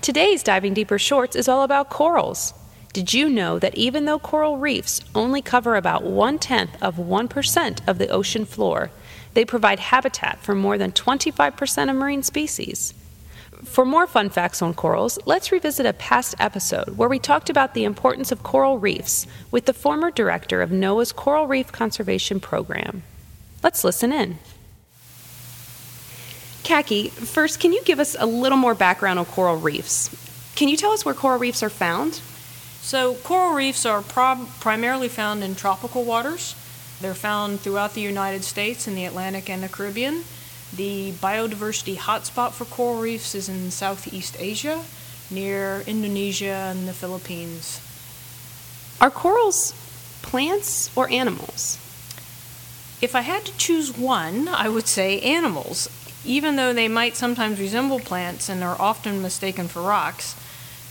Today's Diving Deeper Shorts is all about corals. Did you know that even though coral reefs only cover about one tenth of 1% of the ocean floor, they provide habitat for more than 25% of marine species? For more fun facts on corals, let's revisit a past episode where we talked about the importance of coral reefs with the former director of NOAA's Coral Reef Conservation Program. Let's listen in. Kacky, first, can you give us a little more background on coral reefs? Can you tell us where coral reefs are found? So, coral reefs are prob- primarily found in tropical waters. They're found throughout the United States in the Atlantic and the Caribbean. The biodiversity hotspot for coral reefs is in Southeast Asia, near Indonesia and the Philippines. Are corals plants or animals? If I had to choose one, I would say animals. Even though they might sometimes resemble plants and are often mistaken for rocks,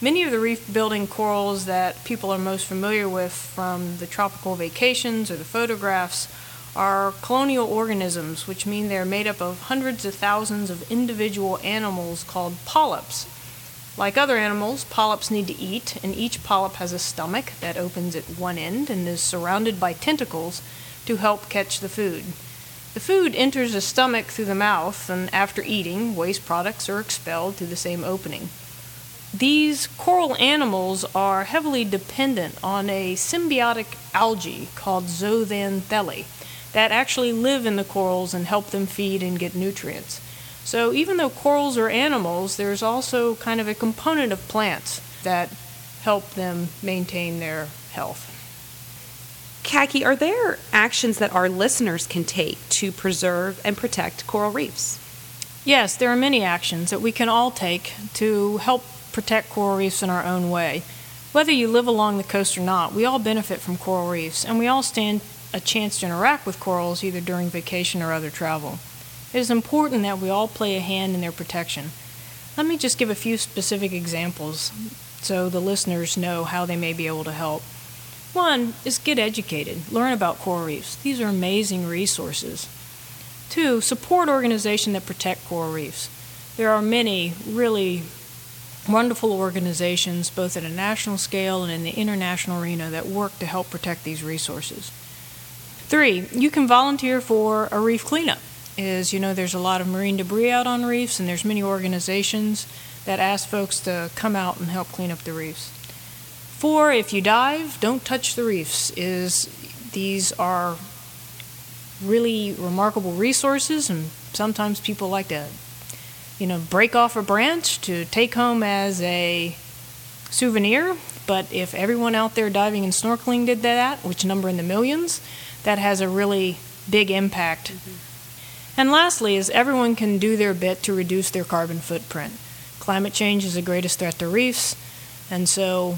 many of the reef building corals that people are most familiar with from the tropical vacations or the photographs are colonial organisms, which mean they're made up of hundreds of thousands of individual animals called polyps. Like other animals, polyps need to eat, and each polyp has a stomach that opens at one end and is surrounded by tentacles to help catch the food. The food enters the stomach through the mouth, and after eating, waste products are expelled through the same opening. These coral animals are heavily dependent on a symbiotic algae called zooxanthellae that actually live in the corals and help them feed and get nutrients. So even though corals are animals, there's also kind of a component of plants that help them maintain their health. Kacky, are there actions that our listeners can take to preserve and protect coral reefs? Yes, there are many actions that we can all take to help protect coral reefs in our own way. Whether you live along the coast or not, we all benefit from coral reefs, and we all stand a chance to interact with corals either during vacation or other travel. It is important that we all play a hand in their protection. Let me just give a few specific examples so the listeners know how they may be able to help. One is get educated, learn about coral reefs. These are amazing resources. Two, support organizations that protect coral reefs. There are many really wonderful organizations, both at a national scale and in the international arena, that work to help protect these resources. Three, you can volunteer for a reef cleanup. Is you know there's a lot of marine debris out on reefs, and there's many organizations that ask folks to come out and help clean up the reefs. Four, if you dive, don't touch the reefs. Is these are really remarkable resources, and sometimes people like to, you know, break off a branch to take home as a souvenir. But if everyone out there diving and snorkeling did that, which number in the millions, that has a really big impact. Mm-hmm. And lastly, is everyone can do their bit to reduce their carbon footprint. Climate change is the greatest threat to reefs, and so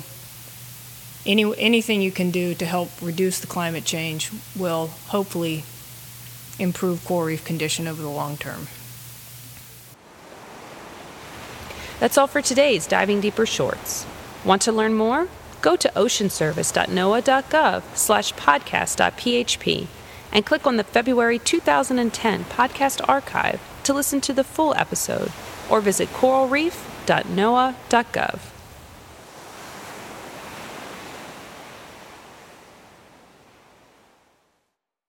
any, anything you can do to help reduce the climate change will hopefully improve coral reef condition over the long term. That's all for today's Diving Deeper Shorts. Want to learn more? Go to oceanservice.noaa.gov slash podcast.php and click on the February 2010 podcast archive to listen to the full episode or visit coralreef.noaa.gov.